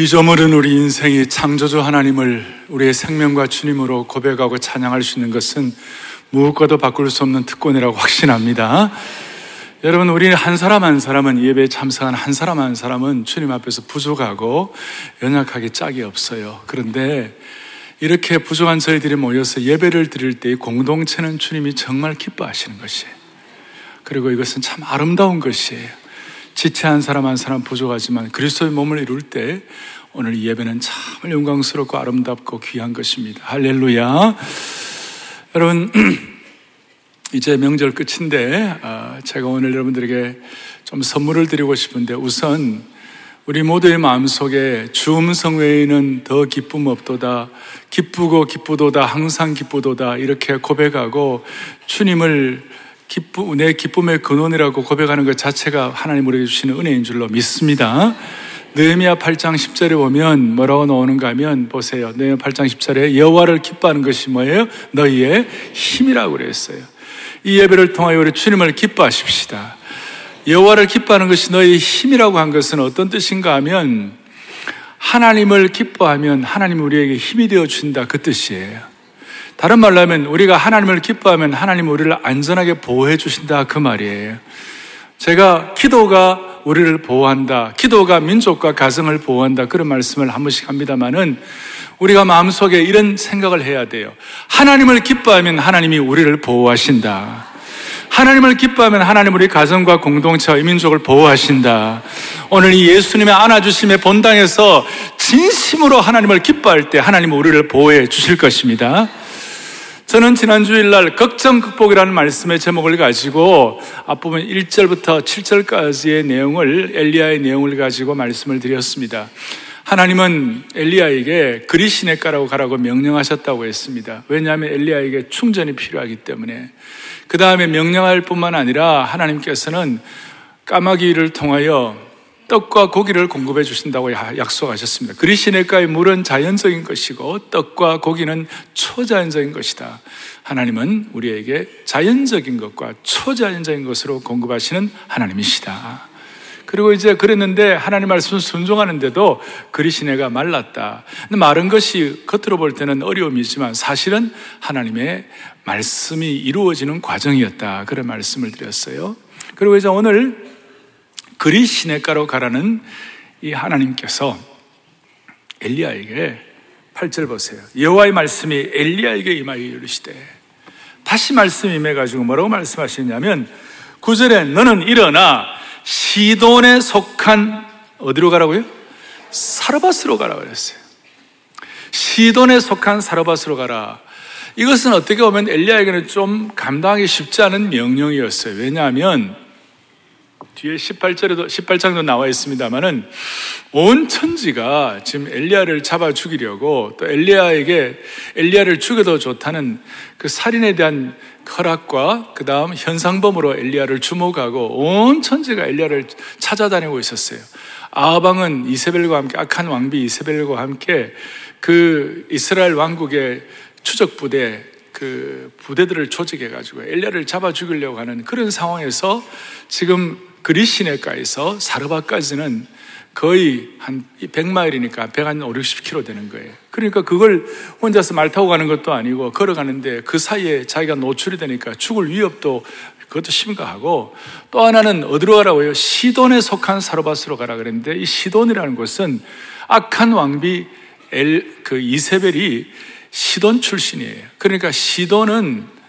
피조물은 우리 인생이 창조주 하나님을 우리의 생명과 주님으로 고백하고 찬양할 수 있는 것은 무엇과도 바꿀 수 없는 특권이라고 확신합니다. 여러분, 우리 한 사람 한 사람은 예배에 참석한 한 사람 한 사람은 주님 앞에서 부족하고 연약하게 짝이 없어요. 그런데 이렇게 부족한 저희들이 모여서 예배를 드릴 때 공동체는 주님이 정말 기뻐하시는 것이에요. 그리고 이것은 참 아름다운 것이에요. 지체한 사람 한 사람 부족하지만 그리스도의 몸을 이룰 때 오늘 이 예배는 참 영광스럽고 아름답고 귀한 것입니다. 할렐루야. 여러분, 이제 명절 끝인데, 아, 제가 오늘 여러분들에게 좀 선물을 드리고 싶은데, 우선 우리 모두의 마음속에 주 음성 외에는 더 기쁨 없도다, 기쁘고 기쁘도다, 항상 기쁘도다, 이렇게 고백하고 주님을 기쁨, 내 기쁨의 근원이라고 고백하는 것 자체가 하나님 우리에게 주시는 은혜인 줄로 믿습니다. 느헤미야 8장 10절에 보면 뭐라고 나오는가 하면 보세요. 느헤미야 8장 10절에 여호와를 기뻐하는 것이 뭐예요? 너희의 힘이라고 그랬어요. 이 예배를 통하여 우리 주님을 기뻐하십시다. 여호와를 기뻐하는 것이 너희의 힘이라고 한 것은 어떤 뜻인가 하면 하나님을 기뻐하면 하나님 우리에게 힘이 되어 준다 그 뜻이에요. 다른 말로 하면 우리가 하나님을 기뻐하면 하나님 우리를 안전하게 보호해 주신다 그 말이에요. 제가 기도가 우리를 보호한다. 기도가 민족과 가정을 보호한다. 그런 말씀을 한 번씩 합니다만은 우리가 마음속에 이런 생각을 해야 돼요. 하나님을 기뻐하면 하나님이 우리를 보호하신다. 하나님을 기뻐하면 하나님 우리 가정과 공동체와 이민족을 보호하신다. 오늘 이 예수님의 안아주심의 본당에서 진심으로 하나님을 기뻐할 때 하나님 우리를 보호해 주실 것입니다. 저는 지난 주일날 걱정 극복이라는 말씀의 제목을 가지고 앞부분 1절부터 7절까지의 내용을 엘리야의 내용을 가지고 말씀을 드렸습니다. 하나님은 엘리야에게 그리시네가라고 가라고 명령하셨다고 했습니다. 왜냐하면 엘리야에게 충전이 필요하기 때문에 그 다음에 명령할 뿐만 아니라 하나님께서는 까마귀를 통하여 떡과 고기를 공급해 주신다고 약속하셨습니다. 그리시네가의 물은 자연적인 것이고 떡과 고기는 초자연적인 것이다. 하나님은 우리에게 자연적인 것과 초자연적인 것으로 공급하시는 하나님이시다. 그리고 이제 그랬는데 하나님 말씀을 순종하는데도 그리시네가 말랐다. 마른 것이 겉으로 볼 때는 어려움이지만 사실은 하나님의 말씀이 이루어지는 과정이었다. 그런 말씀을 드렸어요. 그리고 이제 오늘 그리 시내가로 가라는 이 하나님께서 엘리야에게 8절 보세요. 여호와의 말씀이 엘리야에게 임하여 이르시되 다시 말씀 임해 가지고 뭐라고 말씀하시냐면 9절에 너는 일어나 시돈에 속한 어디로 가라고요? 사르바스로 가라 그랬어요. 시돈에 속한 사르바스로 가라. 이것은 어떻게 보면 엘리야에게는 좀 감당하기 쉽지 않은 명령이었어요. 왜냐하면 뒤에 18절에도 18장도 나와 있습니다만은 온 천지가 지금 엘리야를 잡아 죽이려고 또 엘리야에게 엘리야를 죽여도 좋다는 그 살인에 대한 허락과 그 다음 현상범으로 엘리야를 주목하고 온 천지가 엘리야를 찾아다니고 있었어요. 아방은 이세벨과 함께 악한 왕비 이세벨과 함께 그 이스라엘 왕국의 추적 부대 그 부대들을 조직해 가지고 엘리야를 잡아 죽이려고 하는 그런 상황에서 지금 그리시네가에서 사르바까지는 거의 한 100마일이니까 100한 5, 60km 되는 거예요. 그러니까 그걸 혼자서 말 타고 가는 것도 아니고 걸어가는데 그 사이에 자기가 노출이 되니까 죽을 위협도 그것도 심각하고 또 하나는 어디로 가라고요? 시돈에 속한 사르바스로 가라 그랬는데 이 시돈이라는 곳은 악한 왕비 엘, 그 이세벨이 시돈 출신이에요. 그러니까 시돈은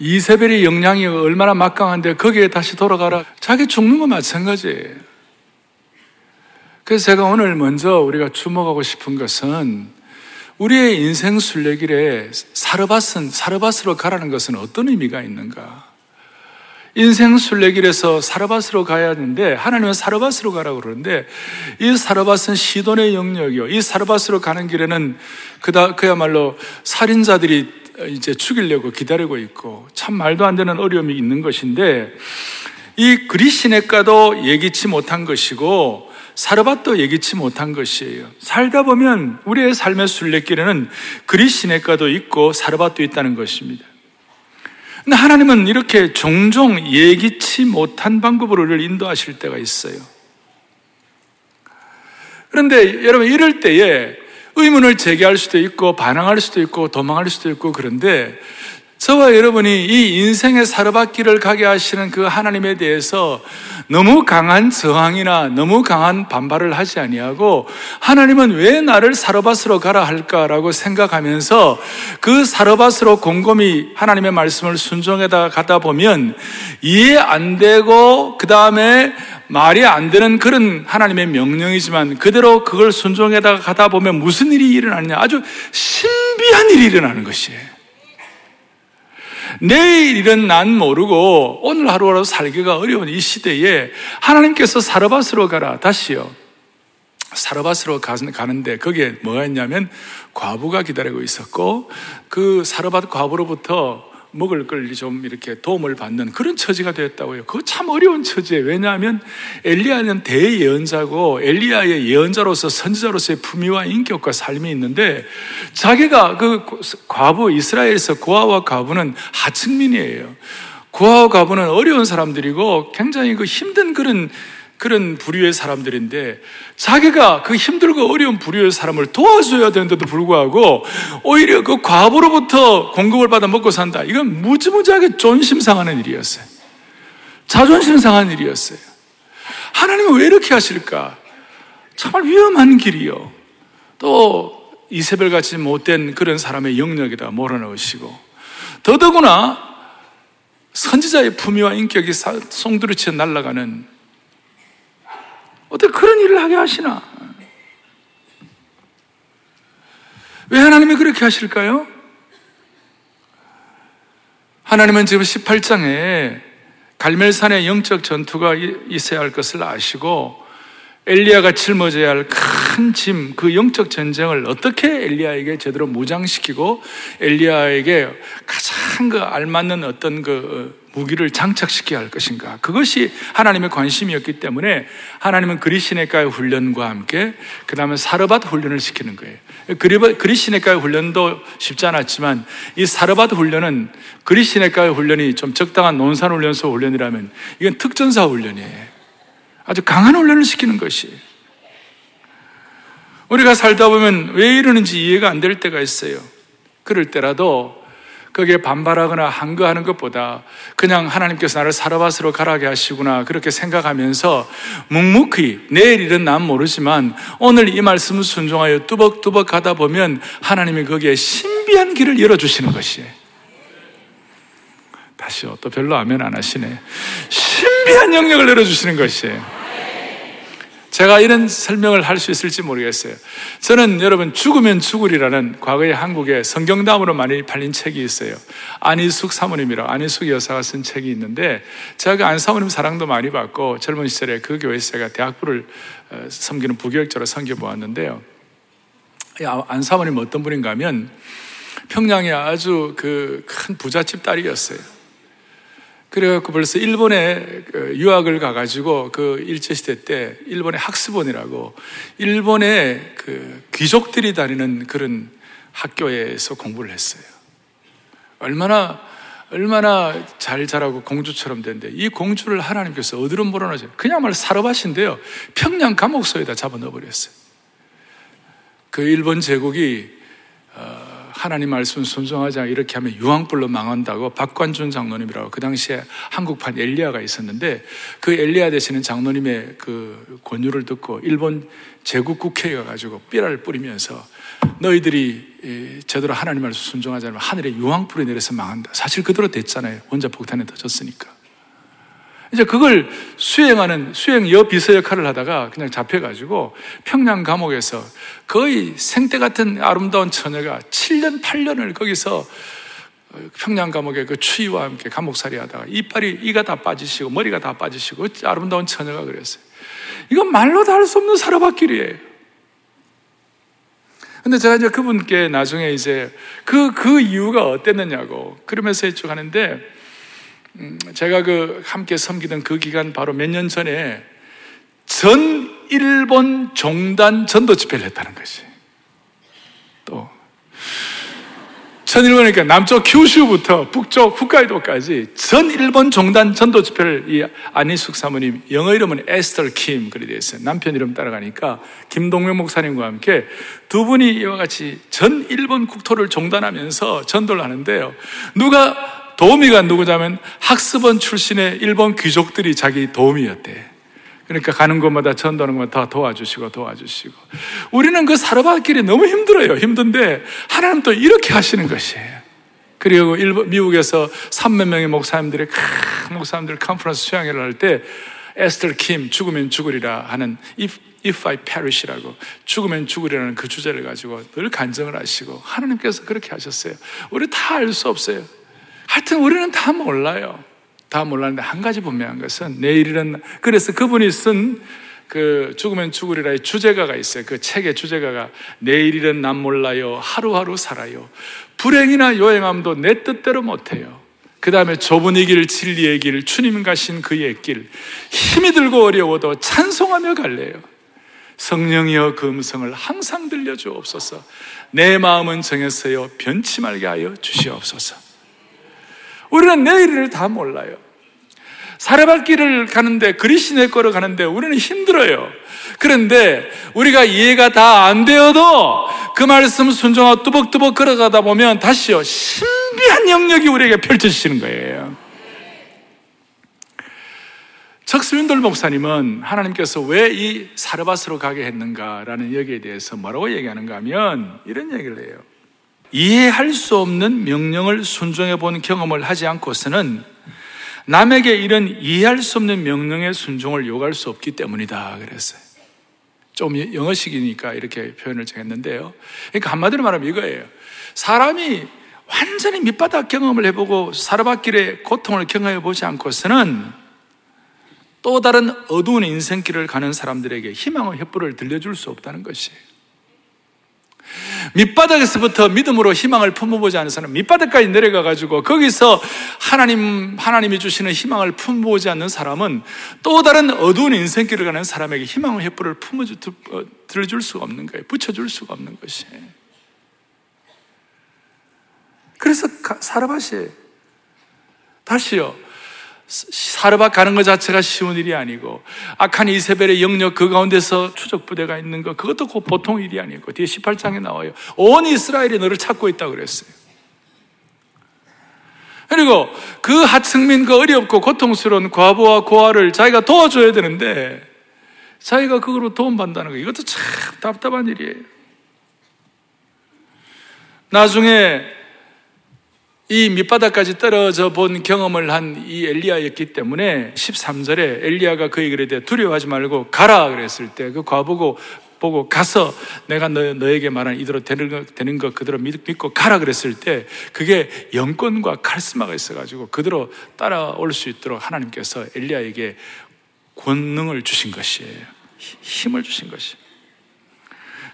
이세벨의 영향이 얼마나 막강한데 거기에 다시 돌아가라. 자기 죽는 거 마찬가지예요. 그래서 제가 오늘 먼저 우리가 주목하고 싶은 것은 우리의 인생 순례길에 사르밧은 사르밧으로 가라는 것은 어떤 의미가 있는가? 인생 순례길에서 사르밧으로 가야 하는데 하나님은 사르밧으로 가라고 그러는데 이 사르밧은 시돈의 영역이요. 이 사르밧으로 가는 길에는 그다 그야말로 살인자들이 이제 죽이려고 기다리고 있고 참 말도 안 되는 어려움이 있는 것인데 이 그리시네가도 예기치 못한 것이고 사르밧도 예기치 못한 것이에요. 살다 보면 우리의 삶의 순례길에는 그리시네가도 있고 사르밧도 있다는 것입니다. 근데 하나님은 이렇게 종종 예기치 못한 방법으로 우리를 인도하실 때가 있어요. 그런데 여러분 이럴 때에 의문을 제기할 수도 있고 반항할 수도 있고 도망할 수도 있고 그런데 저와 여러분이 이 인생의 사르밧길을 가게 하시는 그 하나님에 대해서 너무 강한 저항이나 너무 강한 반발을 하지 아니하고 하나님은 왜 나를 사르밧으로 가라 할까라고 생각하면서 그 사르밧으로 곰곰이 하나님의 말씀을 순종에다 가다 보면 이해 안 되고 그 다음에 말이 안 되는 그런 하나님의 명령이지만 그대로 그걸 순종에다가 가다 보면 무슨 일이 일어나느냐 아주 신비한 일이 일어나는 것이에요. 내일 일은 난 모르고 오늘 하루하루 살기가 어려운 이 시대에 하나님께서 사르밧으로 가라. 다시요. 사르밧으로 가는데 거기에 뭐가 있냐면 과부가 기다리고 있었고 그 사르밧 과부로부터 먹을 걸 좀 이렇게 도움을 받는 그런 처지가 되었다고요. 그거 참 어려운 처지예요. 왜냐하면 엘리야는 대예언자고 엘리야의 예언자로서 선지자로서의 품위와 인격과 삶이 있는데 자기가 그 과부 이스라엘에서 고아와 과부는 하층민이에요. 고아와 과부는 어려운 사람들이고 굉장히 그 힘든 그런 그런 부류의 사람들인데 자기가 그 힘들고 어려운 부류의 사람을 도와줘야 되는데도 불구하고 오히려 그 과부로부터 공급을 받아 먹고 산다. 이건 무지무지하게 존심 상하는 일이었어요. 자존심 상한 일이었어요. 하나님은 왜 이렇게 하실까? 정말 위험한 길이요. 또 이세벨 같이 못된 그런 사람의 영역에다 몰아넣으시고 더더구나 선지자의 품위와 인격이 송두리째 날아가는 어떻게 그런 일을 하게 하시나? 왜 하나님이 그렇게 하실까요? 하나님은 지금 18장에 갈멜산의 영적 전투가 있어야 할 것을 아시고 엘리야가 짊어져야 할 큰 짐, 그 영적 전쟁을 어떻게 엘리야에게 제대로 무장시키고 엘리야에게 가장 그 알맞는 어떤 그 무기를 장착시켜야 할 것인가. 그것이 하나님의 관심이었기 때문에 하나님은 그리시네가의 훈련과 함께 그 다음에 사르밧 훈련을 시키는 거예요. 그리시네가의 훈련도 쉽지 않았지만 이 사르밧 훈련은 그리시네가의 훈련이 좀 적당한 논산 훈련소 훈련이라면 이건 특전사 훈련이에요. 아주 강한 훈련을 시키는 것이 우리가 살다 보면 왜 이러는지 이해가 안 될 때가 있어요. 그럴 때라도 거기에 반발하거나 한거하는 것보다 그냥 하나님께서 나를 사르밧으로 가라게 하시구나 그렇게 생각하면서 묵묵히 내일 일은 난 모르지만 오늘 이 말씀을 순종하여 뚜벅뚜벅 가다 보면 하나님이 거기에 신비한 길을 열어주시는 것이에요. 다시요. 또 별로 아멘 안 하시네. 신비한 영역을 열어주시는 것이에요. 제가 이런 설명을 할 수 있을지 모르겠어요. 저는 여러분 죽으면 죽으리라는 과거의 한국에 성경담으로 많이 팔린 책이 있어요. 안희숙 사모님이라 안희숙 여사가 쓴 책이 있는데 제가 그 안 사모님 사랑도 많이 받고 젊은 시절에 그 교회에서 제가 대학부를 어, 섬기는 부교육자로 섬겨보았는데요. 안 사모님 어떤 분인가 하면 평양에 아주 그 큰 부잣집 딸이었어요. 그래갖고 벌써 일본에 그 유학을 가가지고 그 일제시대 때 일본의 학습원이라고 일본의 그 귀족들이 다니는 그런 학교에서 공부를 했어요. 얼마나 얼마나 잘 자라고 공주처럼 된데 이 공주를 하나님께서 어디로 몰아넣으세요? 그냥말 사르밧인데요. 평양 감옥소에다 잡아 넣어버렸어요. 그 일본 제국이 어, 하나님 말씀 순종하자 이렇게 하면 유황불로 망한다고 박관준 장로님이라고 그 당시에 한국판 엘리야가 있었는데 그 엘리야 되시는 장로님의 그 권유를 듣고 일본 제국 국회에 가가지고 삐라를 뿌리면서 너희들이 제대로 하나님 말씀 순종하지 않으면 하늘에 유황불이 내려서 망한다. 사실 그대로 됐잖아요. 원자 폭탄에 터졌으니까. 이제 그걸 수행하는 수행 여비서 역할을 하다가 그냥 잡혀가지고 평양 감옥에서 거의 생태 같은 아름다운 처녀가 7년, 8년을 거기서 평양 감옥의 그 추위와 함께 감옥살이 하다가 이빨이, 이가 다 빠지시고 머리가 다 빠지시고 아름다운 처녀가 그랬어요. 이건 말로 다 할 수 없는 사르밧길이에요. 근데 제가 이제 그분께 나중에 이제 그, 그 이유가 어땠느냐고 그러면서 쭉 하는데 음, 제가 그 함께 섬기던 그 기간 바로 몇 년 전에 전 일본 종단 전도 집회를 했다는 것이. 또, 전 일본이니까 남쪽 큐슈부터 북쪽 홋카이도까지 전 일본 종단 전도 집회를 이 안희숙 사모님 영어 이름은 에스터 킴 그리 되어 있어요. 남편 이름 따라가니까 김동명 목사님과 함께 두 분이 이와 같이 전 일본 국토를 종단하면서 전도를 하는데요. 누가 도우미가 누구냐면 학습원 출신의 일본 귀족들이 자기 도우미였대. 그러니까 가는 곳마다 전도하는 곳마다 다 도와주시고 도와주시고. 우리는 그 사르바길이 너무 힘들어요. 힘든데 하나님 또 이렇게 하시는 것이에요. 그리고 일본, 미국에서 3만 명의 목사님들이 큰 목사님들 컨퍼런스 수양회를 할 때 에스터 킴 죽으면 죽으리라 하는 if, if I perish라고 죽으면 죽으리라는 그 주제를 가지고 늘 간증을 하시고 하나님께서 그렇게 하셨어요. 우리 다 알 수 없어요. 하여튼 우리는 다 몰라요. 다 몰랐는데 한 가지 분명한 것은 내일은 그래서 그분이 쓴 그 죽으면 죽으리라의 주제가가 있어요. 그 책의 주제가가 내일일은 난 몰라요. 하루하루 살아요. 불행이나 요행함도 내 뜻대로 못해요. 그 다음에 좁은 이 길, 진리의 길, 주님 가신 그의 길, 힘이 들고 어려워도 찬송하며 갈래요. 성령이여 그 음성을 항상 들려주옵소서. 내 마음은 정했어요. 변치 말게 하여 주시옵소서. 우리는 내일을 다 몰라요. 사례받기를 가는데 그리시네 거로 가는데 우리는 힘들어요. 그런데 우리가 이해가 다 안 되어도 그 말씀 순종하고 뚜벅뚜벅 걸어가다 보면 다시요 신비한 영역이 우리에게 펼쳐지시는 거예요. 적스윈돌 목사님은 하나님께서 왜 이 사르밧으로 가게 했는가라는 여기에 대해서 뭐라고 얘기하는가 하면 이런 얘기를 해요. 이해할 수 없는 명령을 순종해 본 경험을 하지 않고서는 남에게 이런 이해할 수 없는 명령의 순종을 요구할 수 없기 때문이다. 그랬어요. 좀 영어식이니까 이렇게 표현을 정했는데요. 그러니까 한마디로 말하면 이거예요. 사람이 완전히 밑바닥 경험을 해보고 살아봤길의 고통을 경험해 보지 않고서는 또 다른 어두운 인생길을 가는 사람들에게 희망의 횃불을 들려줄 수 없다는 것이에요. 밑바닥에서부터 믿음으로 희망을 품어보지 않은 사람, 밑바닥까지 내려가 가지고 거기서 하나님 하나님이 주시는 희망을 품어보지 않는 사람은 또 다른 어두운 인생길을 가는 사람에게 희망의 횃불을 품어 어, 들어줄 수가 없는 거예요. 붙여줄 수가 없는 것이. 그래서 사르밧이 다시요. 사르밧 가는 것 자체가 쉬운 일이 아니고 악한 이세벨의 영역 그 가운데서 추적 부대가 있는 것 그것도 보통 일이 아니고 뒤에 18장에 나와요. 온 이스라엘이 너를 찾고 있다고 그랬어요. 그리고 그 하층민 그 어렵고 고통스러운 과부와 고아를 자기가 도와줘야 되는데 자기가 그거로 도움받는다는 거 이것도 참 답답한 일이에요. 나중에 이 밑바닥까지 떨어져 본 경험을 한 이 엘리야였기 때문에 13절에 엘리야가 그에게 그래 두려워하지 말고 가라 그랬을 때 그 과보고 보고 가서 내가 너, 너에게 말한 이대로 되는 거, 되는 거 그대로 믿고 가라 그랬을 때 그게 영권과 카리스마가 있어가지고 그대로 따라올 수 있도록 하나님께서 엘리야에게 권능을 주신 것이에요. 힘을 주신 것이에요.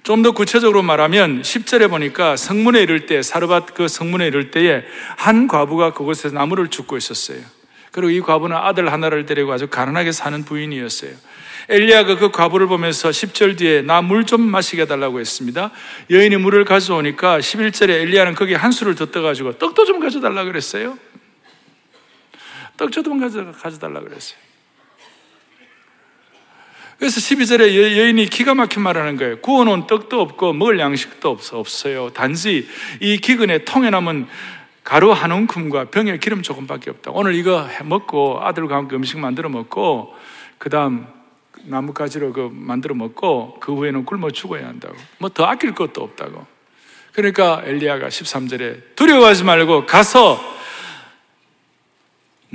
좀 더 구체적으로 말하면 10절에 보니까 성문에 이를 때, 사르밧 그 성문에 이를 때에 한 과부가 그곳에서 나무를 줍고 있었어요. 그리고 이 과부는 아들 하나를 데리고 아주 가난하게 사는 부인이었어요. 엘리야가 그 과부를 보면서 10절 뒤에 나 물 좀 마시게 해달라고 했습니다. 여인이 물을 가져오니까 11절에 엘리야는 거기에 한 수를 더 떠가지고 떡도 좀 가져달라 그랬어요. 떡 좀 가져, 가져달라 그랬어요. 그래서 12절에 여인이 기가 막힌 말 하는 거예요. 구워놓은 떡도 없고 먹을 양식도 없어, 없어요. 단지 이 기근에 통에 남은 가루 한 움큼과 병에 기름 조금밖에 없다. 오늘 이거 먹고 아들과 함께 음식 만들어 먹고 그 다음 나뭇가지로 그 만들어 먹고 그 후에는 굶어 죽어야 한다고. 뭐 더 아낄 것도 없다고. 그러니까 엘리야가 13절에 두려워하지 말고 가서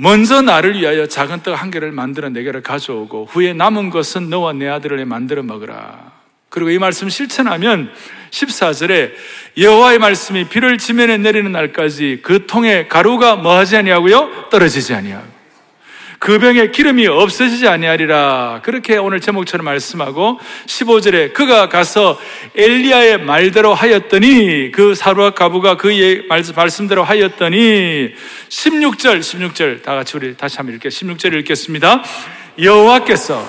먼저 나를 위하여 작은 떡 한 개를 만들어 내게를 가져오고 후에 남은 것은 너와 내 아들을 만들어 먹으라. 그리고 이 말씀 실천하면 14절에 여호와의 말씀이 비를 지면에 내리는 날까지 그 통에 가루가 뭐하지 아니하고요? 떨어지지 아니하고 그 병에 기름이 없어지지 아니하리라. 그렇게 오늘 제목처럼 말씀하고 15절에 그가 가서 엘리야의 말대로 하였더니 그 사루와 가부가 그의 말씀대로 하였더니 16절 16절 다 같이 우리 다시 한번 읽게 16절 읽겠습니다. 여호와께서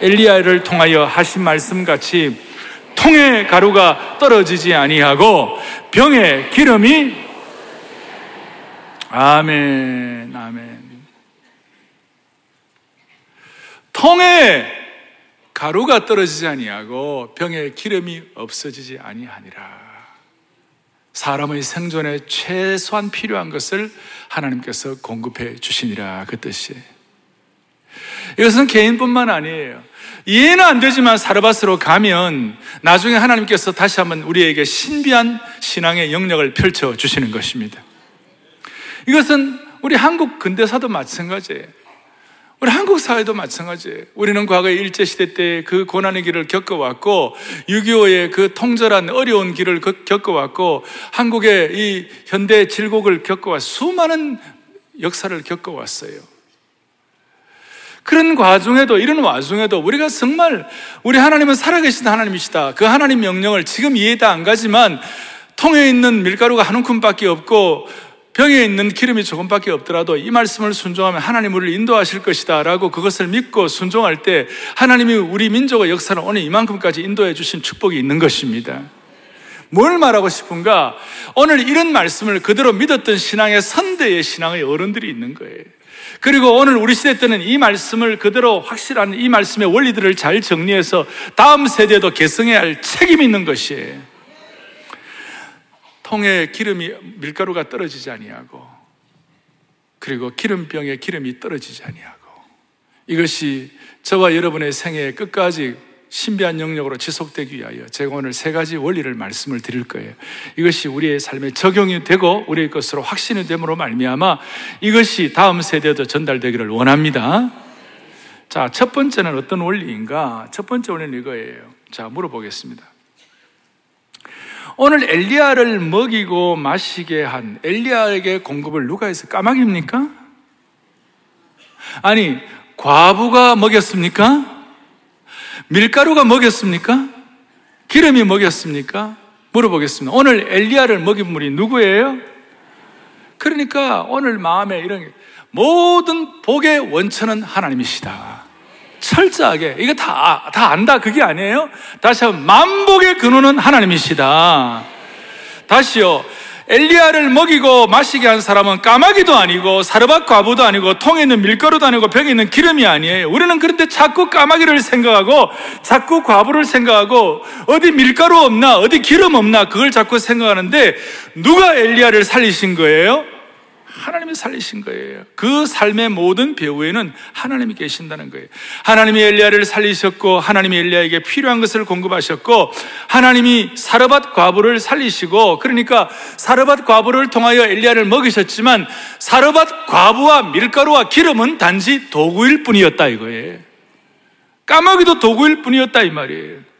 엘리야를 통하여 하신 말씀 같이 통에 가루가 떨어지지 아니하고 병에 기름이 아멘, 아멘. 통에 가루가 떨어지지 아니하고 병에 기름이 없어지지 아니하니라. 사람의 생존에 최소한 필요한 것을 하나님께서 공급해 주시니라 그 뜻이에요. 이것은 개인뿐만 아니에요. 이해는 안 되지만 사르밧으로 가면 나중에 하나님께서 다시 한번 우리에게 신비한 신앙의 영역을 펼쳐 주시는 것입니다. 이것은 우리 한국 근대사도 마찬가지예요. 우리 한국 사회도 마찬가지예요. 우리는 과거 일제시대 때 그 고난의 길을 겪어왔고, 6.25의 그 통절한 어려운 길을 겪어왔고, 한국의 이 현대 질곡을 겪어왔, 수많은 역사를 겪어왔어요. 그런 과정에도, 이런 와중에도 우리가 정말, 우리 하나님은 살아계신 하나님이시다. 그 하나님 명령을 지금 이해 다 안 가지만, 통에 있는 밀가루가 한 움큼밖에 없고, 병에 있는 기름이 조금밖에 없더라도 이 말씀을 순종하면 하나님 우리를 인도하실 것이다 라고 그것을 믿고 순종할 때 하나님이 우리 민족의 역사를 오늘 이만큼까지 인도해 주신 축복이 있는 것입니다. 뭘 말하고 싶은가? 오늘 이런 말씀을 그대로 믿었던 신앙의 선대의 신앙의 어른들이 있는 거예요. 그리고 오늘 우리 시대 때는 이 말씀을 그대로 확실한 이 말씀의 원리들을 잘 정리해서 다음 세대도 개성해야 할 책임이 있는 것이에요. 통에 기름이 밀가루가 떨어지지 아니하고 그리고 기름병에 기름이 떨어지지 아니하고 이것이 저와 여러분의 생애 끝까지 신비한 영역으로 지속되기 위하여 제가 오늘 세 가지 원리를 말씀을 드릴 거예요. 이것이 우리의 삶에 적용이 되고 우리의 것으로 확신이 됨으로 말미암아 이것이 다음 세대도 전달되기를 원합니다. 자, 첫 번째는 어떤 원리인가? 첫 번째 원리는 이거예요. 자, 물어보겠습니다. 오늘 엘리야를 먹이고 마시게 한 엘리야에게 공급을 누가 해서 까마귀입니까? 아니, 과부가 먹였습니까? 밀가루가 먹였습니까? 기름이 먹였습니까? 물어보겠습니다. 오늘 엘리야를 먹인 분이 누구예요? 그러니까 오늘 마음에 이런 모든 복의 원천은 하나님이시다. 철저하게 이거 다, 다 안다 그게 아니에요? 다시 한번 만복의 근원은 하나님이시다. 다시요. 엘리야를 먹이고 마시게 한 사람은 까마귀도 아니고 사르밧 과부도 아니고 통에 있는 밀가루도 아니고 벽에 있는 기름이 아니에요. 우리는 그런데 자꾸 까마귀를 생각하고 자꾸 과부를 생각하고 어디 밀가루 없나 어디 기름 없나 그걸 자꾸 생각하는데 누가 엘리야를 살리신 거예요? 하나님이 살리신 거예요. 그 삶의 모든 배후에는 하나님이 계신다는 거예요. 하나님이 엘리야를 살리셨고 하나님이 엘리야에게 필요한 것을 공급하셨고 하나님이 사르밧 과부를 살리시고 그러니까 사르밧 과부를 통하여 엘리야를 먹이셨지만 사르밧 과부와 밀가루와 기름은 단지 도구일 뿐이었다 이거예요. 까마귀도 도구일 뿐이었다 이 말이에요.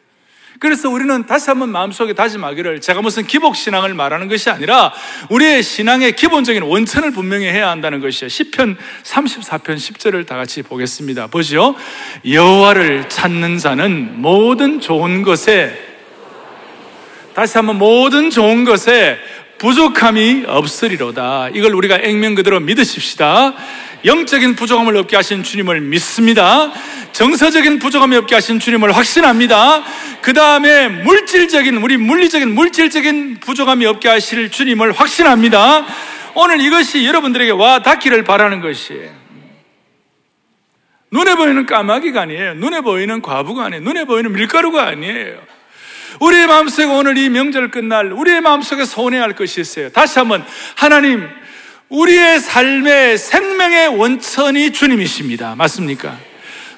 그래서 우리는 다시 한번 마음속에 다짐하기를 제가 무슨 기복신앙을 말하는 것이 아니라 우리의 신앙의 기본적인 원천을 분명히 해야 한다는 것이에요. 10편 34편 10절을 다 같이 보겠습니다. 보시오. 여호와를 찾는 자는 모든 좋은 것에 다시 한번 모든 좋은 것에 부족함이 없으리로다. 이걸 우리가 액면 그대로 믿으십시다. 영적인 부족함을 없게 하신 주님을 믿습니다. 정서적인 부족함이 없게 하신 주님을 확신합니다. 그 다음에 물질적인, 우리 물리적인, 물질적인 부족함이 없게 하실 주님을 확신합니다. 오늘 이것이 여러분들에게 와 닿기를 바라는 것이에요. 눈에 보이는 까마귀가 아니에요. 눈에 보이는 과부가 아니에요. 눈에 보이는 밀가루가 아니에요. 우리의 마음속에 오늘 이 명절 끝날 우리의 마음속에 소원해야 할 것이 있어요. 다시 한번 하나님 우리의 삶의 생명의 원천이 주님이십니다. 맞습니까?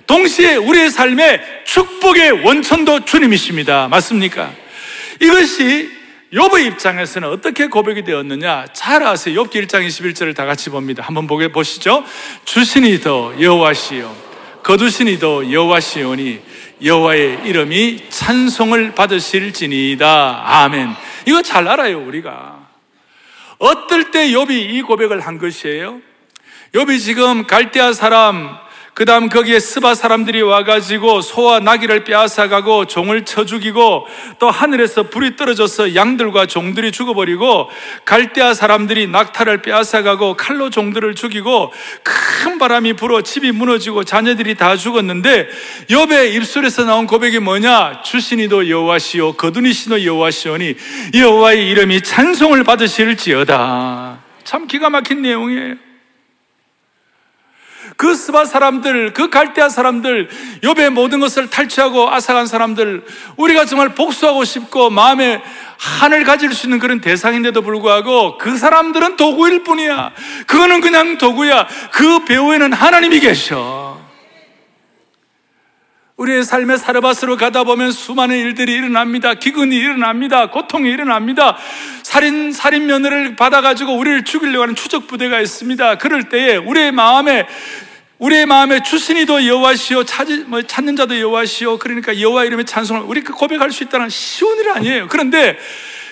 동시에 우리의 삶의 축복의 원천도 주님이십니다. 맞습니까? 이것이 욥의 입장에서는 어떻게 고백이 되었느냐? 잘 아세요. 욥기 1장 21절을 다 같이 봅니다. 한번 보게 보시죠. 주신이도 여호와시요 거두신이도 여호와시오니 여호와의 이름이 찬송을 받으실지니이다. 아멘. 이거 잘 알아요, 우리가. 어떨 때 욥이 이 고백을 한 것이에요? 욥이 지금 갈대아 사람 그 다음 거기에 스바 사람들이 와가지고 소와 나귀를 빼앗아가고 종을 쳐 죽이고 또 하늘에서 불이 떨어져서 양들과 종들이 죽어버리고 갈대아 사람들이 낙타를 빼앗아가고 칼로 종들을 죽이고 큰 바람이 불어 집이 무너지고 자녀들이 다 죽었는데 욥의 입술에서 나온 고백이 뭐냐 주신이도 여호와시오 거두니시도 여호와시오니 여호와의 이름이 찬송을 받으실지어다 참 기가 막힌 내용이에요. 그 스바 사람들, 그 갈대아 사람들, 욥의 모든 것을 탈취하고 아삭한 사람들, 우리가 정말 복수하고 싶고 마음에 한을 가질 수 있는 그런 대상인데도 불구하고 그 사람들은 도구일 뿐이야. 그거는 그냥 도구야. 그 배후에는 하나님이 계셔. 우리의 삶의 사르바스로 가다 보면 수많은 일들이 일어납니다. 기근이 일어납니다. 고통이 일어납니다. 살인, 살인 면허를 받아가지고 우리를 죽이려고 하는 추적 부대가 있습니다. 그럴 때에 우리의 마음에 우리의 마음에 주신이도 여호와시오 찾, 뭐 찾는 자도 여호와시오 그러니까 여호와 이름의 찬송을 우리 그 고백할 수 있다는 쉬운 일 아니에요. 그런데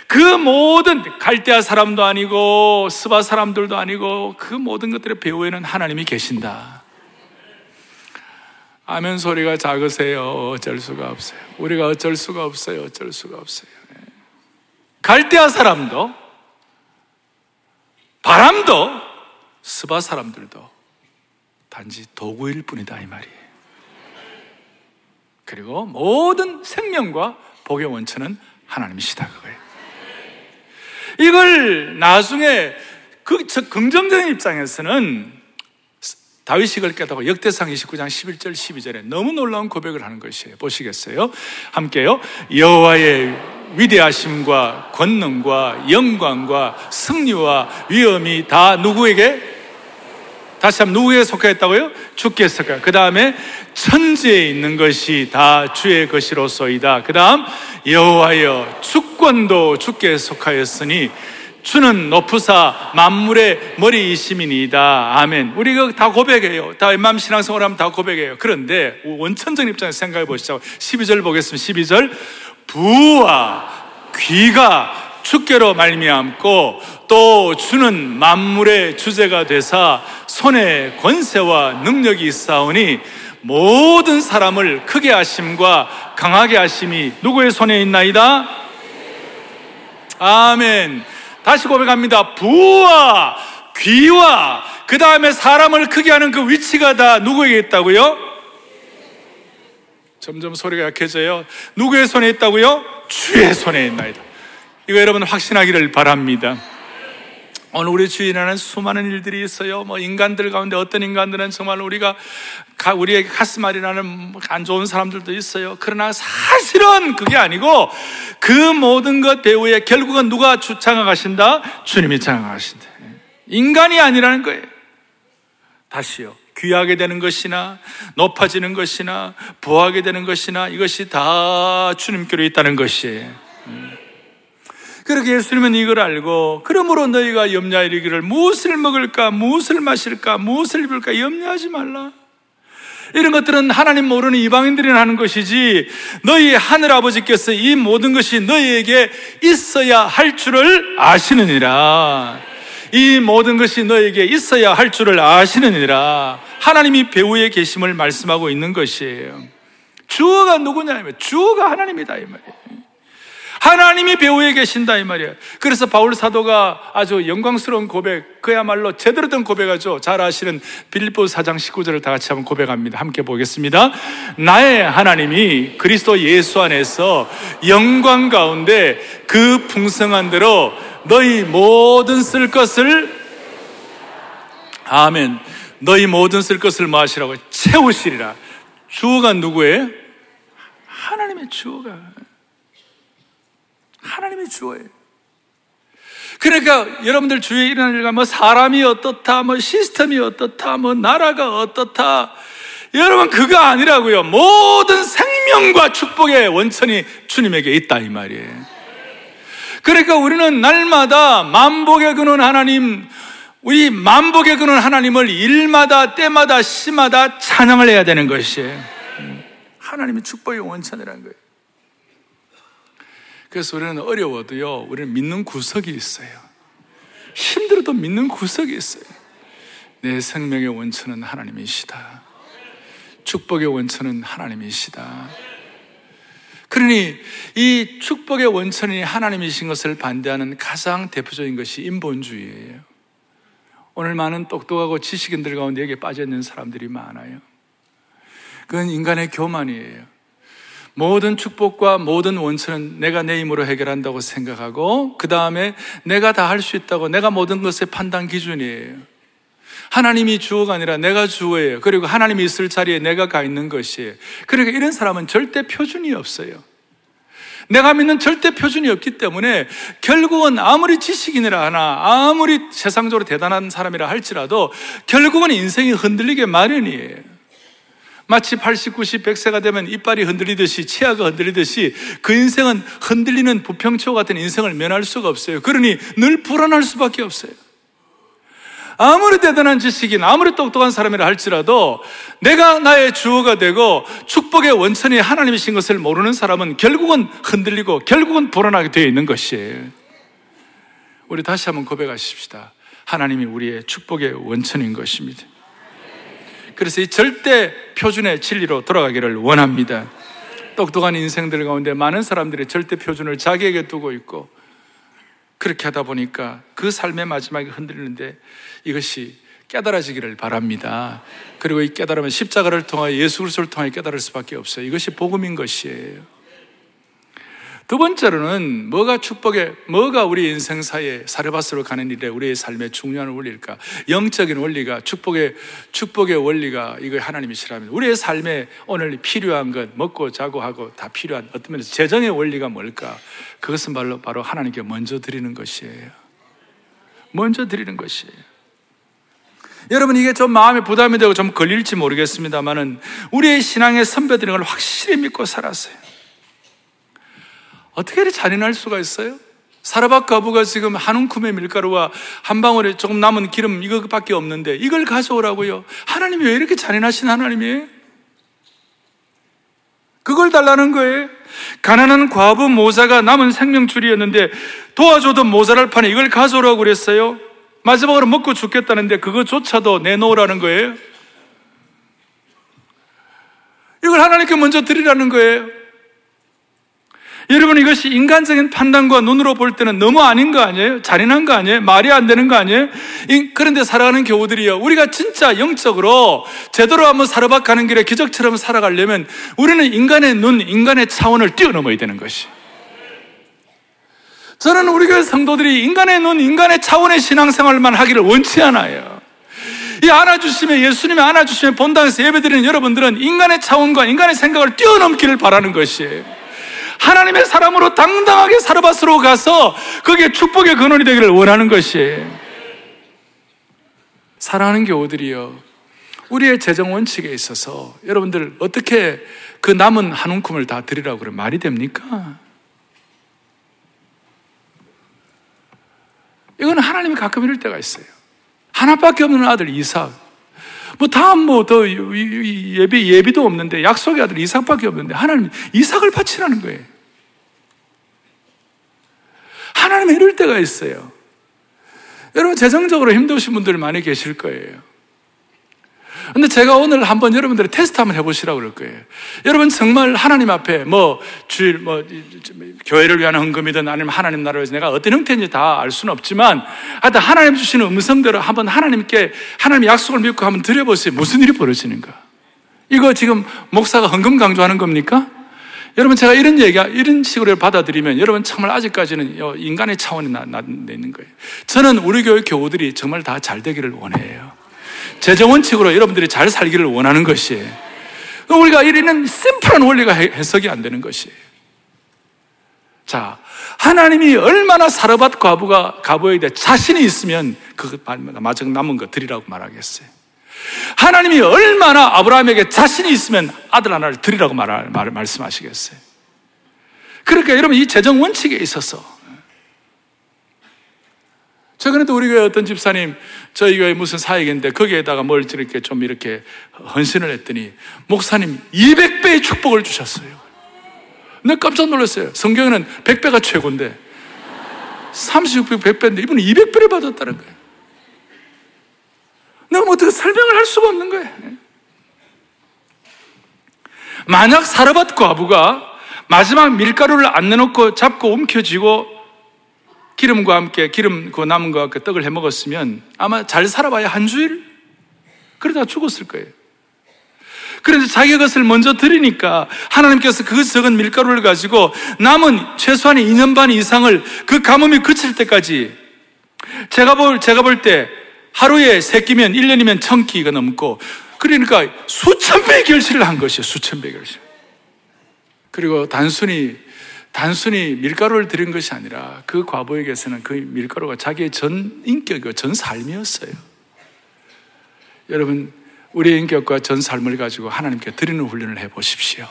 그 모든 갈대아 사람도 아니고 스바 사람들도 아니고 그 모든 것들의 배후에는 하나님이 계신다. 아멘 소리가 작으세요. 어쩔 수가 없어요. 우리가 어쩔 수가 없어요. 어쩔 수가 없어요. 네. 갈대아 사람도 바람도 스바 사람들도 단지 도구일 뿐이다 이 말이에요. 그리고 모든 생명과 복의 원천은 하나님이시다 그거예요. 이걸 나중에 그 긍정적인 입장에서는 다윗이 그걸 깨닫고 역대상 29장 11절 12절에 너무 놀라운 고백을 하는 것이에요. 보시겠어요? 함께요. 여호와의 위대하심과 권능과 영광과 승리와 위엄이 다 누구에게 다시 한번 누구에게 속하였다고요? 주께 속하. 그 다음에 천지에 있는 것이 다 주의 것이로소이다. 그 다음 여호와여 주권도 주께 속하였으니 주는 높으사 만물의 머리이심이니이다. 아멘. 우리가 다 고백해요. 다 웬만하면 신앙생활 하면 다 고백해요. 그런데 원천적인 입장에서 생각해 보시죠. 12절 보겠습니다. 12절. 부와 귀가 주께로 말미암고 또 주는 만물의 주제가 되사 손에 권세와 능력이 있사오니 모든 사람을 크게 하심과 강하게 하심이 누구의 손에 있나이다? 아멘. 다시 고백합니다. 부와 귀와 그 다음에 사람을 크게 하는 그 위치가 다 누구에게 있다고요? 점점 소리가 약해져요. 누구의 손에 있다고요? 주의 손에 있나이다. 이거 여러분 확신하기를 바랍니다. 오늘 우리 주위에는 수많은 일들이 있어요. 뭐 인간들 가운데 어떤 인간들은 정말 우리가 우리에게 가슴앓이 나는 안 좋은 사람들도 있어요. 그러나 사실은 그게 아니고 그 모든 것 배후에 결국은 누가 주장하신다? 주님이 장악하신다. 인간이 아니라는 거예요. 다시요. 귀하게 되는 것이나 높아지는 것이나 부하게 되는 것이나 이것이 다 주님께로 있다는 것이에요. 그렇게 예수님은 이걸 알고 그러므로 너희가 염려하기를 무엇을 먹을까 무엇을 마실까 무엇을 입을까 염려하지 말라. 이런 것들은 하나님 모르는 이방인들이 하는 것이지 너희 하늘 아버지께서 이 모든 것이 너희에게 있어야 할 줄을 아시느니라. 이 모든 것이 너에게 있어야 할 줄을 아시느니라. 하나님이 배후에 계심을 말씀하고 있는 것이에요. 주어가 누구냐 면 주어가 하나님이다 이 말이에요 하나님이 배후에 계신다 이 말이에요. 그래서 바울 사도가 아주 영광스러운 고백, 그야말로 제대로 된 고백하죠. 잘 아시는 빌립보 4장 19절을 다 같이 한번 고백합니다. 함께 보겠습니다. 나의 하나님이 그리스도 예수 안에서 영광 가운데 그 풍성한 대로 너희 모든 쓸 것을 아멘. 너희 모든 쓸 것을 뭐 하시라고 채우시리라. 주어가 누구예요? 하나님의 주어가. 하나님의 주어예요. 그러니까 여러분들 주위에 일어나는 일과 뭐 사람이 어떻다, 뭐 시스템이 어떻다, 뭐 나라가 어떻다. 여러분 그거 아니라고요. 모든 생명과 축복의 원천이 주님에게 있다 이 말이에요. 그러니까 우리는 날마다 만복의 근원 하나님, 우리 만복의 근원 하나님을 일마다 때마다 시마다 찬양을 해야 되는 것이에요. 하나님의 축복의 원천이라는 거예요. 그래서 우리는 어려워도요, 우리는 믿는 구석이 있어요. 힘들어도 믿는 구석이 있어요. 내 생명의 원천은 하나님이시다. 축복의 원천은 하나님이시다. 그러니 이 축복의 원천이 하나님이신 것을 반대하는 가장 대표적인 것이 인본주의예요. 오늘 많은 똑똑하고 지식인들 가운데 여기에 빠져 있는 사람들이 많아요. 그건 인간의 교만이에요. 모든 축복과 모든 원천은 내가 내 힘으로 해결한다고 생각하고 그 다음에 내가 다 할 수 있다고 내가 모든 것의 판단 기준이에요. 하나님이 주어가 아니라 내가 주어예요. 그리고 하나님이 있을 자리에 내가 가 있는 것이에요. 그러니까 이런 사람은 절대 표준이 없어요. 내가 믿는 절대 표준이 없기 때문에 결국은 아무리 지식인이라 하나 아무리 세상적으로 대단한 사람이라 할지라도 결국은 인생이 흔들리게 마련이에요. 마치 80, 90, 100세가 되면 이빨이 흔들리듯이 치아가 흔들리듯이 그 인생은 흔들리는 부평초 같은 인생을 면할 수가 없어요. 그러니 늘 불안할 수밖에 없어요. 아무리 대단한 지식인, 아무리 똑똑한 사람이라 할지라도 내가 나의 주어가 되고 축복의 원천이 하나님이신 것을 모르는 사람은 결국은 흔들리고 결국은 불안하게 되어 있는 것이에요. 우리 다시 한번 고백하십시다. 하나님이 우리의 축복의 원천인 것입니다. 그래서 이 절대 표준의 진리로 돌아가기를 원합니다. 똑똑한 인생들 가운데 많은 사람들이 절대 표준을 자기에게 두고 있고 그렇게 하다 보니까 그 삶의 마지막에 흔들리는데 이것이 깨달아지기를 바랍니다. 그리고 이 깨달으면 십자가를 통하여 예수 그리스도를 통하여 깨달을 수밖에 없어요. 이것이 복음인 것이에요. 두 번째로는 뭐가 축복에, 뭐가 우리 인생사에 사르바스로 가는 일에 우리의 삶의 중요한 원리일까? 영적인 원리가 축복의, 축복의 원리가 이거 하나님이시라면 우리의 삶에 오늘 필요한 것, 먹고 자고 하고 다 필요한 어떤 면에서 재정의 원리가 뭘까? 그것은 바로, 바로 하나님께 먼저 드리는 것이에요. 먼저 드리는 것이에요. 여러분 이게 좀 마음에 부담이 되고 좀 걸릴지 모르겠습니다만은 우리의 신앙의 선배들인 걸 확실히 믿고 살았어요. 어떻게 이렇게 잔인할 수가 있어요? 사라박 가부가 지금 한 움큼의 밀가루와 한 방울에 조금 남은 기름 이거밖에 없는데 이걸 가져오라고요. 하나님이 왜 이렇게 잔인하신 하나님이에요? 그걸 달라는 거예요. 가난한 과부 모자가 남은 생명줄이었는데 도와줘도 모자랄 판에 이걸 가져오라고 그랬어요. 마지막으로 먹고 죽겠다는데 그거조차도 내놓으라는 거예요. 이걸 하나님께 먼저 드리라는 거예요. 여러분 이것이 인간적인 판단과 눈으로 볼 때는 너무 아닌 거 아니에요? 잔인한 거 아니에요? 말이 안 되는 거 아니에요? 그런데 살아가는 교우들이요. 우리가 진짜 영적으로 제대로 한번 살아박가는 길에 기적처럼 살아가려면 우리는 인간의 눈, 인간의 차원을 뛰어넘어야 되는 것이. 저는 우리 교회 성도들이 인간의 눈, 인간의 차원의 신앙생활만 하기를 원치 않아요. 이 안아주시면 예수님이 안아주시면 본당에서 예배드리는 여러분들은 인간의 차원과 인간의 생각을 뛰어넘기를 바라는 것이에요. 하나님의 사람으로 당당하게 사르바스로 가서 거기에 축복의 근원이 되기를 원하는 것이에요. 사랑하는 교우들이요. 우리의 재정 원칙에 있어서 여러분들 어떻게 그 남은 한 움큼을 다 드리라고 그래 말이 됩니까? 이건 하나님이 가끔 이럴 때가 있어요. 하나밖에 없는 아들 이삭. 뭐 다음 뭐 더 예비 예비도 없는데 약속의 아들 이삭밖에 없는데 하나님 이삭을 바치라는 거예요. 하나님 이럴 때가 있어요. 여러분 재정적으로 힘드신 분들 많이 계실 거예요. 근데 제가 오늘 한번 여러분들이 테스트 한번 해보시라고 그럴 거예요. 여러분 정말 하나님 앞에 뭐 주일 뭐 교회를 위한 헌금이든 아니면 하나님 나라를 위해서 내가 어떤 형태인지 다 알 수는 없지만 하여튼 하나님 주시는 음성대로 한번 하나님께 하나님 약속을 믿고 한번 드려보세요. 무슨 일이 벌어지는가? 이거 지금 목사가 헌금 강조하는 겁니까? 여러분 제가 이런 얘기가 이런 식으로 받아들이면 여러분 정말 아직까지는 인간의 차원이 나, 나 있는 거예요. 저는 우리 교회 교우들이 정말 다 잘 되기를 원해요. 재정 원칙으로 여러분들이 잘 살기를 원하는 것이에요. 우리가 이런 심플한 원리가 해석이 안 되는 것이에요. 자, 하나님이 얼마나 사르밧 과부가 과부에 대해 자신이 있으면 그 마저 남은 거 드리라고 말하겠어요. 하나님이 얼마나 아브라함에게 자신이 있으면 아들 하나를 드리라고 말, 말, 말씀하시겠어요. 그러니까 여러분 이 재정 원칙에 있어서 최근에도 우리 교회 어떤 집사님 저희 교회 무슨 사역인데 거기에다가 뭘 이렇게 좀 이렇게 헌신을 했더니 목사님 200배의 축복을 주셨어요. 내가 깜짝 놀랐어요. 성경에는 100배가 최고인데 36배, 100배인데 이분은 200배를 받았다는 거예요. 내가 뭐 어떻게 설명을 할 수가 없는 거예요. 만약 사르밧 과부가 마지막 밀가루를 안 내놓고 잡고 움켜쥐고 기름과 함께 기름 그 남은 것과 함께 떡을 해 먹었으면 아마 잘 살아봐야 한 주일 그러다 죽었을 거예요. 그런데 자기 것을 먼저 드리니까 하나님께서 그 적은 밀가루를 가지고 남은 최소한 2년 반 이상을 그 가뭄이 그칠 때까지 제가 볼, 제가 볼 때 하루에 세 끼면 1년이면 천 끼가 넘고 그러니까 수천 배 결실을 한 것이에요. 수천 배 결실. 그리고 단순히 단순히 밀가루를 드린 것이 아니라 그 과부에게서는 그 밀가루가 자기의 전 인격이고 전 삶이었어요. 여러분, 우리의 인격과 전 삶을 가지고 하나님께 드리는 훈련을 해 보십시오.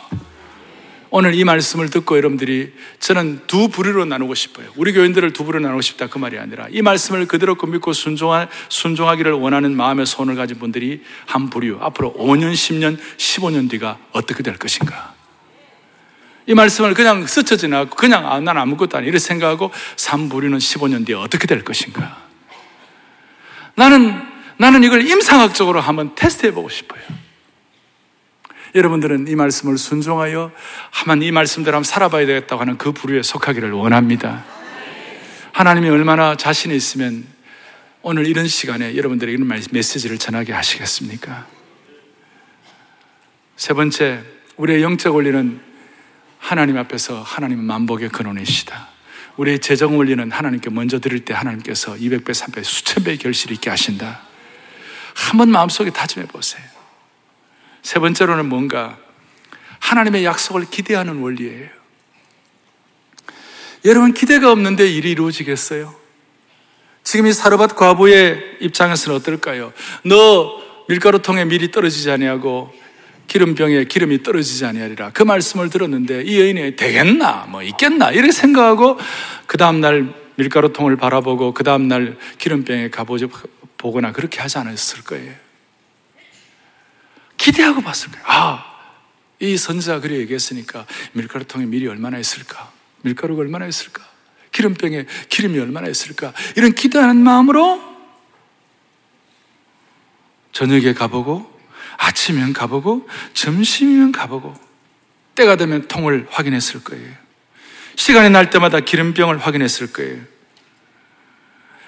오늘 이 말씀을 듣고 여러분들이 저는 두 부류로 나누고 싶어요. 우리 교인들을 두 부류로 나누고 싶다 그 말이 아니라 이 말씀을 그대로 믿고 순종하, 순종하기를 원하는 마음의 소원을 가진 분들이 한 부류. 앞으로 5년, 10년, 15년 뒤가 어떻게 될 것인가. 이 말씀을 그냥 스쳐 지나고 그냥 아, 난 아무것도 아니 이렇게 생각하고 3부류는 15년 뒤에 어떻게 될 것인가. 나는, 나는 이걸 임상학적으로 한번 테스트해 보고 싶어요. 여러분들은 이 말씀을 순종하여 하만 이 말씀대로 한번 살아봐야 되겠다고 하는 그 부류에 속하기를 원합니다. 하나님이 얼마나 자신이 있으면 오늘 이런 시간에 여러분들에게 이런 메시지를 전하게 하시겠습니까? 세 번째, 우리의 영적 원리는 하나님 앞에서 하나님은 만복의 근원이시다. 우리의 재정 원리는 하나님께 먼저 드릴 때 하나님께서 200배, 300배, 수천 배의 결실이 있게 하신다. 한번 마음속에 다짐해 보세요. 세 번째로는 뭔가 하나님의 약속을 기대하는 원리예요. 여러분 기대가 없는데 일이 이루어지겠어요? 지금 이 사르밧 과부의 입장에서는 어떨까요? 너 밀가루통에 밀이 떨어지지 아니하고 기름병에 기름이 떨어지지 아니하리라. 그 말씀을 들었는데 이 여인이 되겠나? 뭐 있겠나? 이렇게 생각하고 그 다음 날 밀가루통을 바라보고 그 다음 날 기름병에 가보거나 그렇게 하지 않았을 거예요. 기대하고 봤을 거예요. 아, 이 선지자가 그래 얘기했으니까 밀가루통에 밀이 얼마나 있을까? 밀가루가 얼마나 있을까? 기름병에 기름이 얼마나 있을까? 이런 기대하는 마음으로 저녁에 가보고 아침이면 가보고 점심이면 가보고 때가 되면 통을 확인했을 거예요. 시간이 날 때마다 기름병을 확인했을 거예요.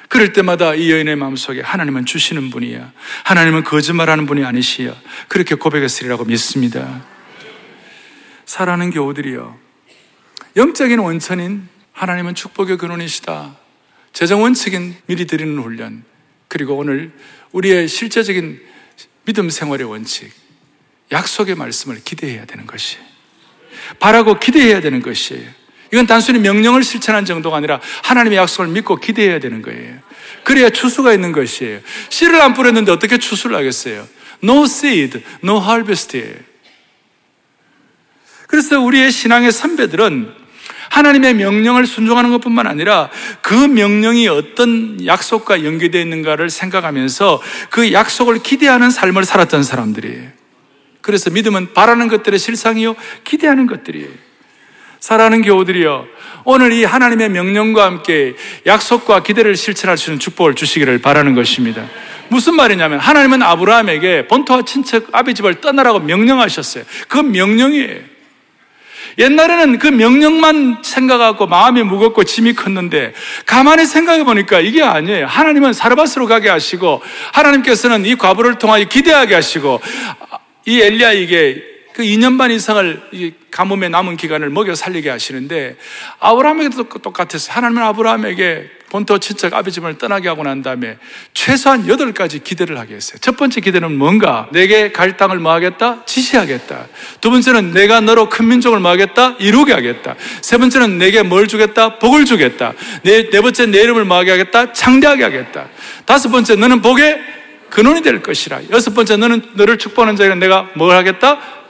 그럴 때마다 이 여인의 마음속에 하나님은 주시는 분이야. 하나님은 거짓말하는 분이 아니시야. 그렇게 고백했으리라고 믿습니다. 사랑하는 교우들이여. 영적인 원천인 하나님은 축복의 근원이시다. 재정 원칙인 미리 드리는 훈련. 그리고 오늘 우리의 실제적인 믿음 생활의 원칙. 약속의 말씀을 기대해야 되는 것이. 바라고 기대해야 되는 것이에요. 이건 단순히 명령을 실천한 정도가 아니라 하나님의 약속을 믿고 기대해야 되는 거예요. 그래야 추수가 있는 것이에요. 씨를 안 뿌렸는데 어떻게 추수를 하겠어요? No seed, no harvest예요. 그래서 우리의 신앙의 선배들은 하나님의 명령을 순종하는 것뿐만 아니라 그 명령이 어떤 약속과 연계되어 있는가를 생각하면서 그 약속을 기대하는 삶을 살았던 사람들이에요. 그래서 믿음은 바라는 것들의 실상이요, 기대하는 것들이에요. 사랑하는 교우들이여, 오늘 이 하나님의 명령과 함께 약속과 기대를 실천할 수 있는 축복을 주시기를 바라는 것입니다. 무슨 말이냐면 하나님은 아브라함에게 본토와 친척 아비 집을 떠나라고 명령하셨어요. 그 명령이에요. 옛날에는 그 명령만 생각하고 마음이 무겁고 짐이 컸는데 가만히 생각해 보니까 이게 아니에요. 하나님은 사르밧으로 가게 하시고 하나님께서는 이 과부를 통하여 기대하게 하시고 이 엘리야에게 그 2년 반 이상을 가뭄에 남은 기간을 먹여 살리게 하시는데 아브라함에게도 똑같았어요. 하나님은 아브라함에게 본토 친척 아비 집을 떠나게 하고 난 다음에 최소한 8가지 기대를 하게 했어요. 첫 번째 기대는 뭔가? 내게 갈 땅을 뭐 하겠다? 지시하겠다. 두 번째는 내가 너로 큰 민족을 뭐 하겠다? 이루게 하겠다. 세 번째는 내게 뭘 주겠다? 복을 주겠다. 네, 네 번째 내 이름을 뭐 하게 하겠다? 창대하게 하겠다. 다섯 번째 너는 복의 근원이 될 것이라. 여섯 번째 너는 너를 축복하는 자에게 내가 뭘 하겠다?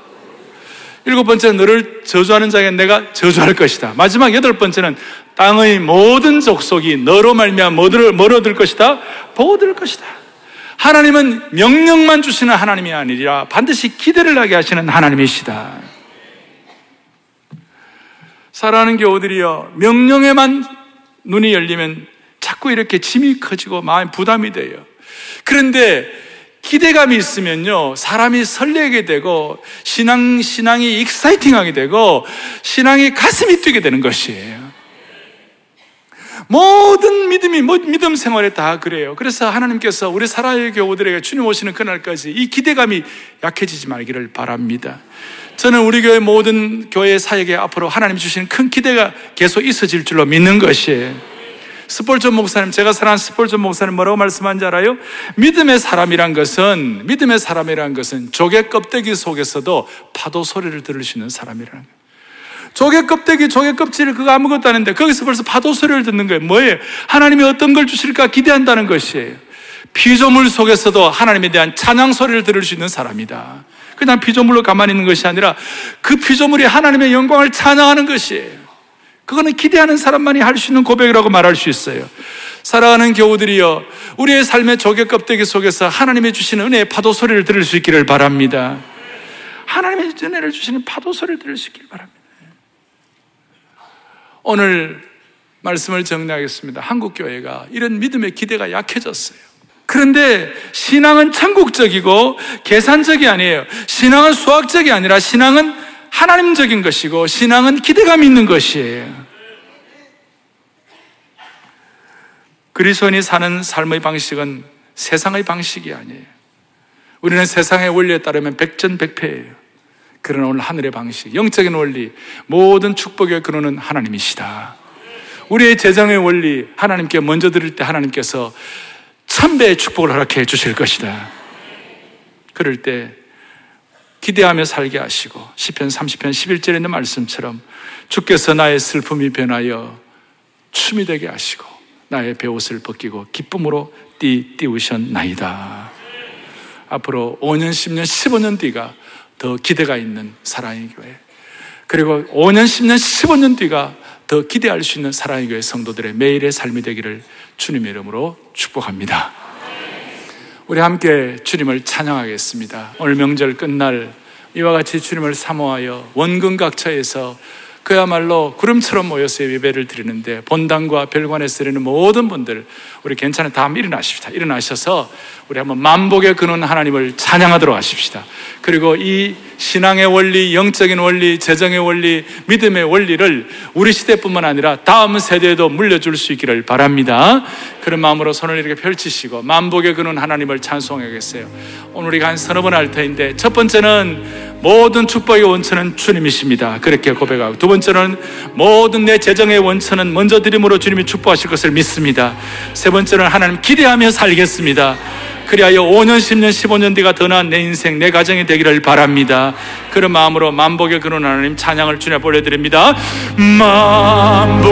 일곱 번째는 너를 저주하는 자에게 내가 저주할 것이다. 마지막 여덟 번째는 땅의 모든 족속이 너로 말미암아 뭐를 뭐로 들 것이다? 보호될 것이다. 하나님은 명령만 주시는 하나님이 아니라 반드시 기대를 하게 하시는 하나님이시다. 사랑하는 교우들이여 명령에만 눈이 열리면 자꾸 이렇게 짐이 커지고 마음이 부담이 돼요. 그런데 기대감이 있으면요, 사람이 설레게 되고, 신앙, 신앙이 익사이팅하게 되고, 신앙이 가슴이 뛰게 되는 것이에요. 모든 믿음이, 믿음 생활에 다 그래요. 그래서 하나님께서 우리 사랑의 교우들에게 주님 오시는 그날까지 이 기대감이 약해지지 말기를 바랍니다. 저는 우리 교회 모든 교회 사역에 앞으로 하나님 주시는 큰 기대가 계속 있어질 줄로 믿는 것이에요. 스폴전 목사님, 제가 사랑하는 스폴전 목사님 뭐라고 말씀한지 알아요? 믿음의 사람이란 것은, 믿음의 사람이란 것은 조개 껍데기 속에서도 파도 소리를 들을 수 있는 사람이라는. 조개 껍데기, 조개 껍질 그거 아무것도 아닌데 거기서 벌써 파도 소리를 듣는 거예요. 뭐예요? 하나님이 어떤 걸 주실까 기대한다는 것이에요. 피조물 속에서도 하나님에 대한 찬양 소리를 들을 수 있는 사람이다. 그냥 피조물로 가만히 있는 것이 아니라 그 피조물이 하나님의 영광을 찬양하는 것이에요. 그거는 기대하는 사람만이 할 수 있는 고백이라고 말할 수 있어요. 사랑하는 교우들이여, 우리의 삶의 조개 껍데기 속에서 하나님의 주시는 은혜의 파도 소리를 들을 수 있기를 바랍니다. 하나님의 은혜를 주시는 파도 소리를 들을 수 있기를 바랍니다. 오늘 말씀을 정리하겠습니다. 한국교회가 이런 믿음의 기대가 약해졌어요. 그런데 신앙은 천국적이고 계산적이 아니에요. 신앙은 수학적이 아니라 신앙은 하나님적인 것이고 신앙은 기대감이 있는 것이에요. 그리스도인이 사는 삶의 방식은 세상의 방식이 아니에요. 우리는 세상의 원리에 따르면 백전백패예요. 그러나 오늘 하늘의 방식, 영적인 원리, 모든 축복의 근원은 하나님이시다. 우리의 재정의 원리, 하나님께 먼저 드릴 때 하나님께서 천배의 축복을 허락해 주실 것이다. 그럴 때 기대하며 살게 하시고 시편 30편 11절에 있는 말씀처럼 주께서 나의 슬픔이 변하여 춤이 되게 하시고 나의 배옷을 벗기고 기쁨으로 띠 띄우셨나이다. 앞으로 5년, 10년, 15년 뒤가 더 기대가 있는 사랑의 교회. 그리고 5년, 10년, 15년 뒤가 더 기대할 수 있는 사랑의 교회 성도들의 매일의 삶이 되기를 주님의 이름으로 축복합니다. 우리 함께 주님을 찬양하겠습니다. 오늘 명절 끝날 이와 같이 주님을 사모하여 원근각처에서 그야말로 구름처럼 모여서 예배를 드리는데 본당과 별관에서 드리는 모든 분들 우리 괜찮은 다음 일어나십시다. 일어나셔서 우리 한번 만복의 근원 하나님을 찬양하도록 하십시다. 그리고 이 신앙의 원리, 영적인 원리, 재정의 원리, 믿음의 원리를 우리 시대뿐만 아니라 다음 세대에도 물려줄 수 있기를 바랍니다. 그런 마음으로 손을 이렇게 펼치시고 만복의 근원 하나님을 찬송하겠어요. 오늘 우리가 한 서너 번 할 터인데 첫 번째는 모든 축복의 원천은 주님이십니다. 그렇게 고백하고 두 번째는 모든 내 재정의 원천은 먼저 드림으로 주님이 축복하실 것을 믿습니다. 세 번째는 하나님 기대하며 살겠습니다. 그리하여 5년, 10년, 15년 뒤가 더 나은 내 인생, 내 가정이 되기를 바랍니다. 그런 마음으로 만복의 그런 하나님 찬양을 주님 보내드립니다. 만복의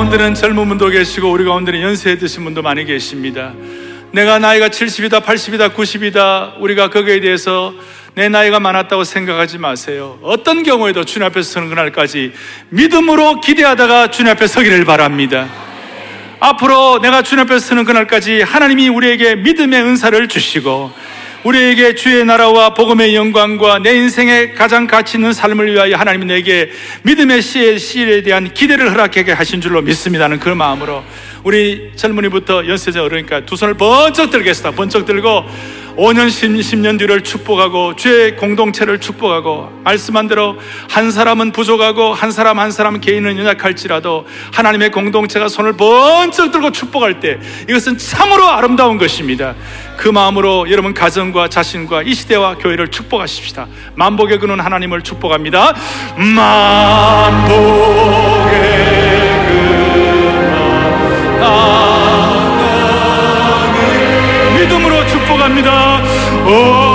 가운데는 젊은 분도 계시고 우리 가운데는 연세 드신 분도 많이 계십니다. 내가 나이가 70이다, 80이다, 90이다 우리가 거기에 대해서 내 나이가 많았다고 생각하지 마세요. 어떤 경우에도 주님 앞에 서는 그날까지 믿음으로 기대하다가 주님 앞에 서기를 바랍니다. 앞으로 내가 주님 앞에 서는 그날까지 하나님이 우리에게 믿음의 은사를 주시고 우리에게 주의 나라와 복음의 영광과 내 인생의 가장 가치 있는 삶을 위하여 하나님이 내게 믿음의 씨의 씨에 대한 기대를 허락하게 하신 줄로 믿습니다는 그 마음으로 우리 젊은이부터 연세자 어르니까 두 손을 번쩍 들겠습니다. 번쩍 들고 5년, 10년 뒤를 축복하고 주의 공동체를 축복하고 말씀한 대로 한 사람은 부족하고 한 사람 한 사람 개인은 연약할지라도 하나님의 공동체가 손을 번쩍 들고 축복할 때 이것은 참으로 아름다운 것입니다. 그 마음으로 여러분 가정과 자신과 이 시대와 교회를 축복하십시다. 만복의 그는 하나님을 축복합니다. 만복의 믿음 축복합니다. 온